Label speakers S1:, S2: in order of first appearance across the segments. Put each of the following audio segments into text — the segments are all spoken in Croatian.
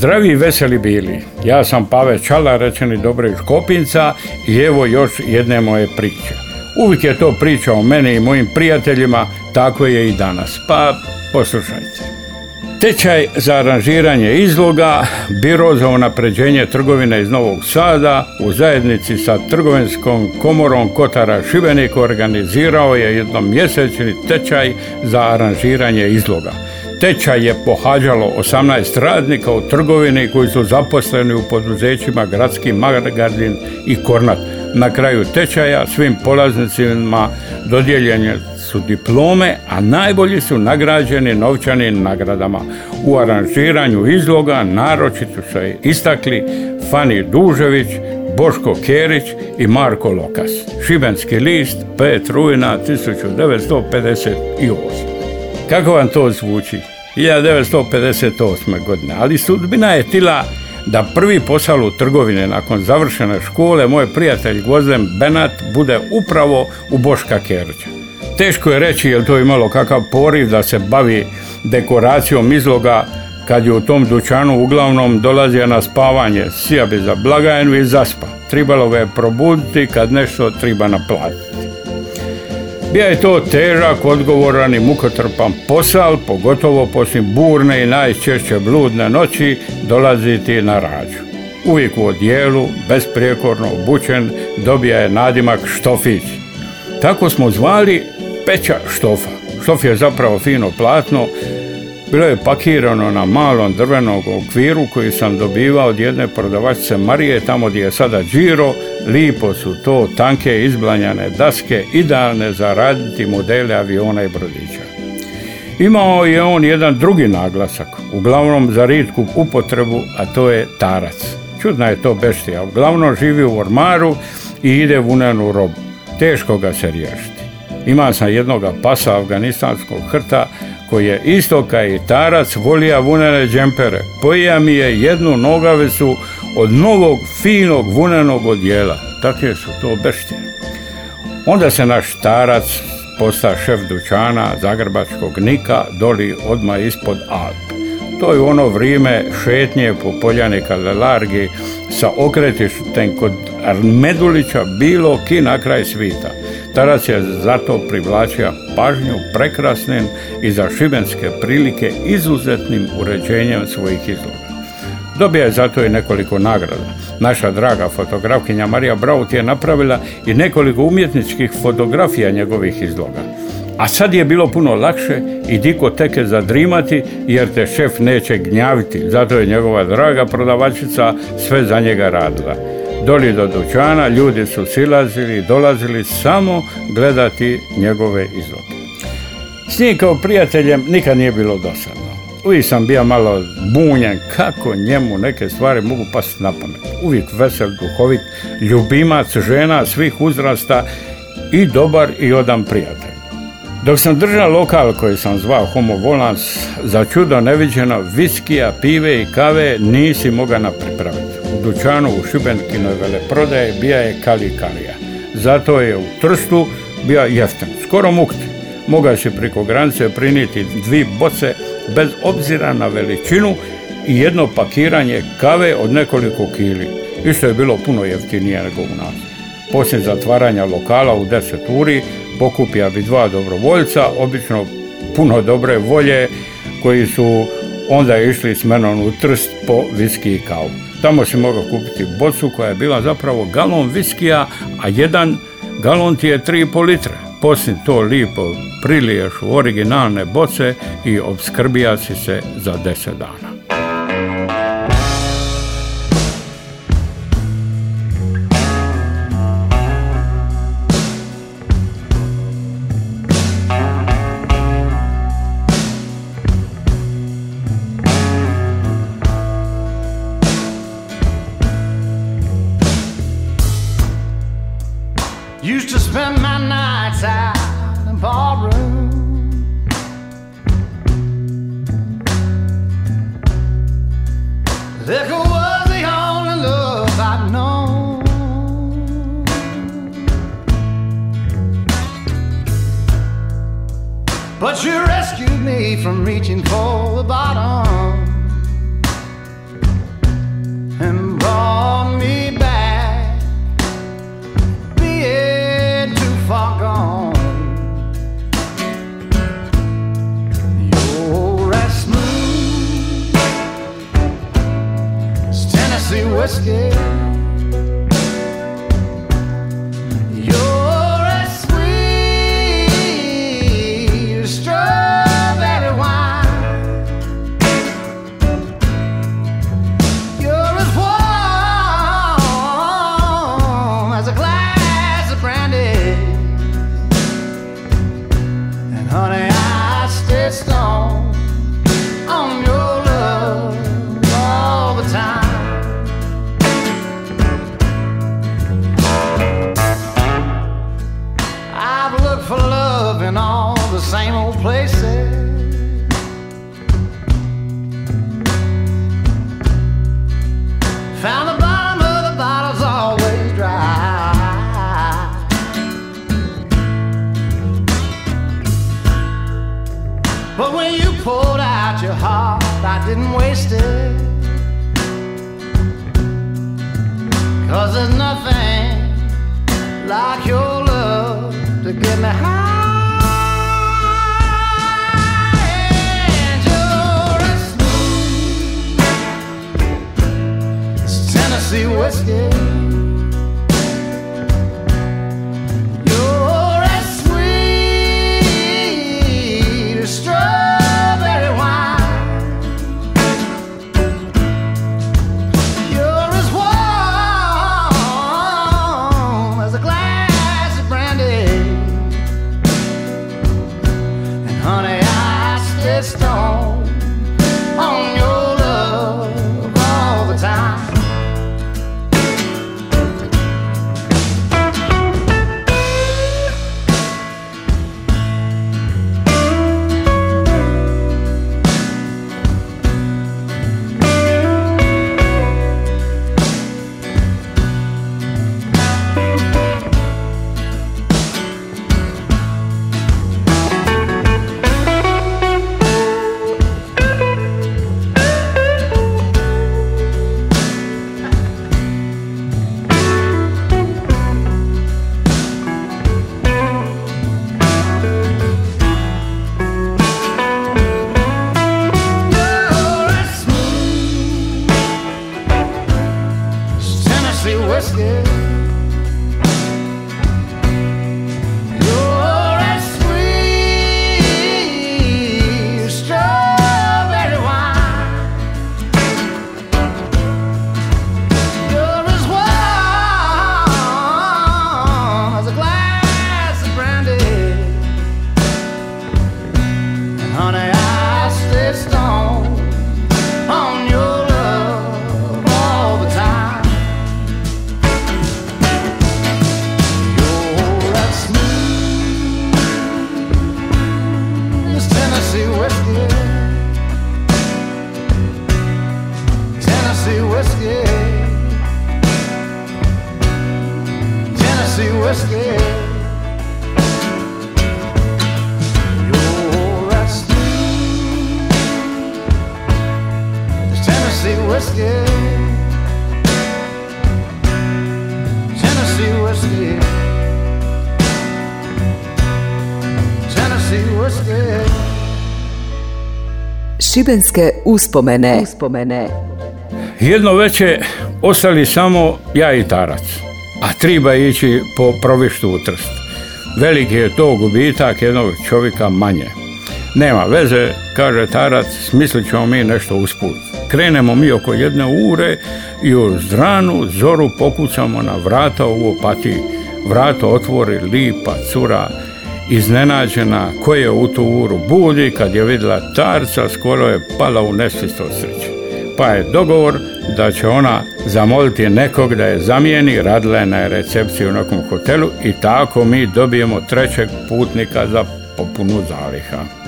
S1: Zdravi i veseli bili. Ja sam Pave Čala, rečeni dobro iz Kopinca i evo još jedne moje priče. Uvijek je to priča o meni i mojim prijateljima, tako je i danas. Pa poslušajte. Tečaj za aranžiranje izloga, biro za unapređenje trgovine iz Novog Sada u zajednici sa trgovinskom komorom Kotara Šibenik organizirao je jednom mjesečni tečaj za aranžiranje izloga. Tečaj je pohađalo 18 radnika u trgovini koji su zaposleni u poduzećima Gradski Magardin i Kornat. Na kraju tečaja svim polaznicima dodijeljene su diplome, a najbolji su nagrađeni novčanim nagradama. U aranžiranju izloga naročito se istakli Fani Dužević, Boško Kerić i Marko Lokas. Šibenski list, 5 rujna 1958. Kako vam to zvuči? 1958. godine. Ali sudbina je tila da prvi posao u trgovine nakon završene škole moj prijatelj Gvozden Benat bude upravo u Boška Kerića. Teško je reći je to imalo kakav poriv da se bavi dekoracijom izloga kad je u tom dućanu uglavnom dolazio na spavanje, sija bi za blagajnu i zaspa. Tribalo ga je probuditi kad nešto treba naplatiti. Bija je to težak, odgovoran i mukotrpan posao, pogotovo poslije burne i najčešće bludne noći dolaziti na rađu. Uvijek u odijelu, besprijekorno obučen, dobija je nadimak Štofić. Tako smo zvali Peća Štofa. Štof je zapravo fino platno, bilo je pakirano na malom drvenom okviru koji sam dobivao od jedne prodavačice Marije, tamo gdje je sada Giro. Lipo su to tanke izblanjane daske, idealne za raditi modele aviona i brodića. Imao je on jedan drugi naglasak, uglavnom za ritku upotrebu, a to je tarac. Čudna je to beštija, uglavnom živi u ormaru i ide u unenu robu. Teško ga se riješiti. Ima sam jednoga pasa afganistanskog hrta koji je isto i tarac volija vunene džempere. Pojija mi je jednu nogavicu od novog finog vunenog odjela. Takve su to beštine. Onda se naš tarac posta šef dućana Zagrebačkog Nika doli odmah ispod Alp. To je ono vrijeme šetnje po poljani Kalelargi sa okretištem kod Medulića bilo ki na kraj svita. Tarac je zato privlačio pažnju prekrasnim i za šibenske prilike izuzetnim uređenjem svojih izloga. Dobija je zato i nekoliko nagrada. Naša draga fotografkinja Marija Braut je napravila i nekoliko umjetničkih fotografija njegovih izloga. A sad je bilo puno lakše i diko teke zadrimati jer te šef neće gnjaviti. Zato je njegova draga prodavačica sve za njega radila. Doli do dućana ljudi su silazili i dolazili samo gledati njegove izloge. S njim kao prijateljem nikad nije bilo dosadno. Uvijek sam bio malo bunjen kako njemu neke stvari mogu pasti na pamet. Uvijek vesel, duhovit, ljubimac žena svih uzrasta i dobar i odan prijatelj. Dok sam držao lokal koji sam zvao Homo Volans, za čudo neviđeno viskija, pive i kave nisi mogao pripraviti. U dućanu u Šibenkinoj veleprodaje bija je kali kalija. Zato je u Trstu bio jeftin, skoro mukti. Mogao se preko granice priniti dvi boce bez obzira na veličinu i jedno pakiranje kave od nekoliko kili. Isto je bilo puno jeftinije nego u nas. Poslije zatvaranja lokala u 10 uri pokupija bi dva dobrovoljca, obično puno dobre volje koji su onda išli s menom u trst po viski i kavu. Tamo si mogao kupiti bocu koja je bila zapravo galon viskija, a jedan galon ti je 3,5 litre. Poslije to lipo priliješ u originalne boce i obskrbija si se za 10 dana.
S2: Used to spend my night nights out in the barroom. Liquor was the only love I'd known. But you rescued me from reaching for the bottom But when you poured out your heart, I didn't waste it. Cause there's nothing like your love to get me high. Tennessee whiskey. Whiskey. Tennessee whiskey. Tennessee whiskey.
S3: Šibenske uspomene. Uspomene.
S1: Jedno veće ostali samo ja i Tarac, a treba ići po provištu u Trst. Veliki je to gubitak jednog čovjeka manje. Nema veze, kaže Tarac, smislit ćemo mi nešto usput. Krenemo mi oko jedne ure i u zranu zoru pokucamo na vrata u opatiji. Vrato otvori lipa cura, iznenađena ko je u tu uru budi kad je vidjela Tarca, skoro je pala u nesvijest od sreće. pa je dogovor da će ona zamoliti nekog da je zamijeni, radila je na recepciji u nekom hotelu i tako mi dobijemo trećeg putnika za popunu zaliha.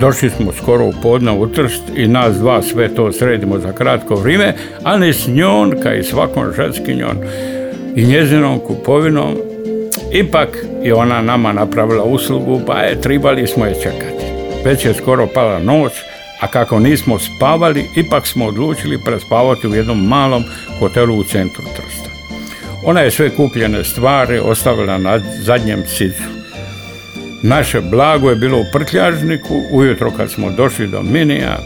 S1: Došli smo skoro u podne u Trst i nas dva sve to sredimo za kratko vrijeme, ali s njom, kao i svakom ženskinjom i njezinom kupovinom, ipak je ona nama napravila uslugu, pa je tribali smo je čekati. Već je skoro pala noć, a kako nismo spavali, ipak smo odlučili prespavati u jednom malom hotelu u centru Trsta. Ona je sve kupljene stvari ostavila na zadnjem cicu. Naše blago je bilo u prtljažniku, ujutro kad smo došli do Minija,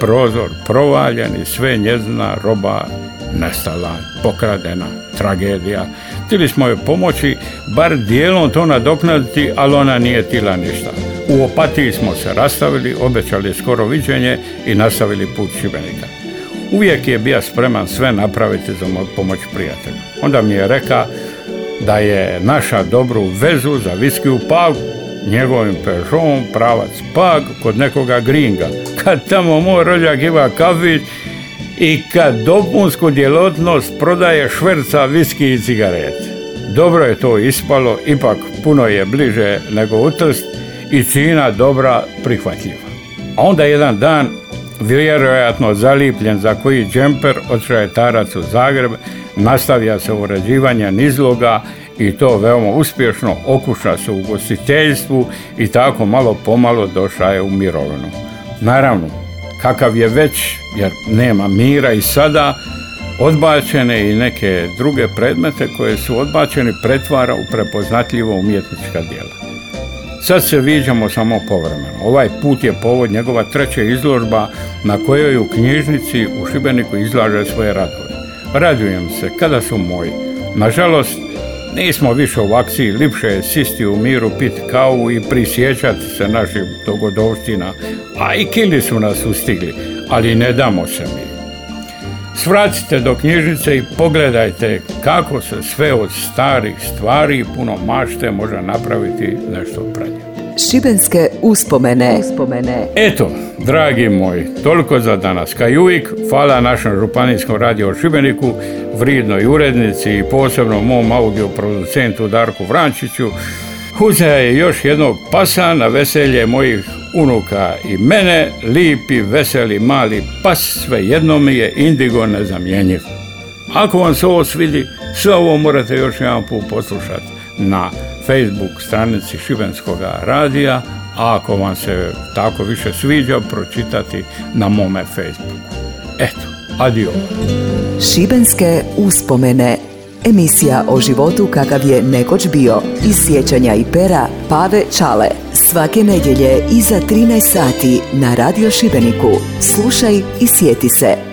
S1: prozor provaljen i sve njezina roba nestala, pokradena, tragedija. Htjeli smo joj pomoći, bar dijelom to nadoknaditi, ali ona nije tila ništa. U opatiji smo se rastavili, obećali skoro viđenje i nastavili put Šibenika. Uvijek je bio spreman sve napraviti za pomoć prijatelju. Onda mi je rekao da je naša dobru vezu za viski u Pagu, njegovim Peugeotom pravac Pag kod nekoga gringa. Kad tamo moj rođak ima kafić i kad dopunsku djelotnost prodaje šverca viski i cigarete. Dobro je to ispalo, ipak puno je bliže nego utrst i cina dobra prihvatljiva. A onda jedan dan, vjerojatno zalipljen za koji džemper, otišao je tarac u Zagreb, nastavlja se uređivanje nizloga i to veoma uspješno, okuša se u gostiteljstvu i tako malo pomalo došao je u mirovinu. Naravno, kakav je već, jer nema mira i sada, odbačene i neke druge predmete koje su odbačeni pretvara u prepoznatljivo umjetnička djela. Sad se viđamo samo povremeno. Ovaj put je povod njegova treća izložba na kojoj u knjižnici u Šibeniku izlaže svoje radove. Radujem se kada su moji. Nažalost, nismo više u akciji, lipše je sisti u miru, pit kavu i prisjećati se naših dogodovština, a i kili su nas ustigli, ali ne damo se mi. Svratite do knjižnice i pogledajte kako se sve od starih stvari puno mašte može napraviti nešto prednje.
S3: Šibenske uspomene. uspomene.
S1: Eto, dragi moji, toliko za danas. Kao i uvijek, hvala našem županijskom radio Šibeniku, vridnoj urednici i posebno mom audio producentu Darku Vrančiću. Uzeo je još jednog pasa na veselje mojih unuka i mene, lipi, veseli, mali pas, sve jedno mi je indigo nezamjenjiv. Ako vam se ovo svidi, sve ovo morate još jedan put poslušati na Facebook stranici Šibenskog radija, a ako vam se tako više sviđa, pročitati na mome Facebooku. Eto, adio.
S3: Šibenske uspomene. Emisija o životu kakav je nekoć bio. Iz sjećanja i pera Pave Čale. Svake nedjelje iza 13 sati na Radio Šibeniku. Slušaj i sjeti se.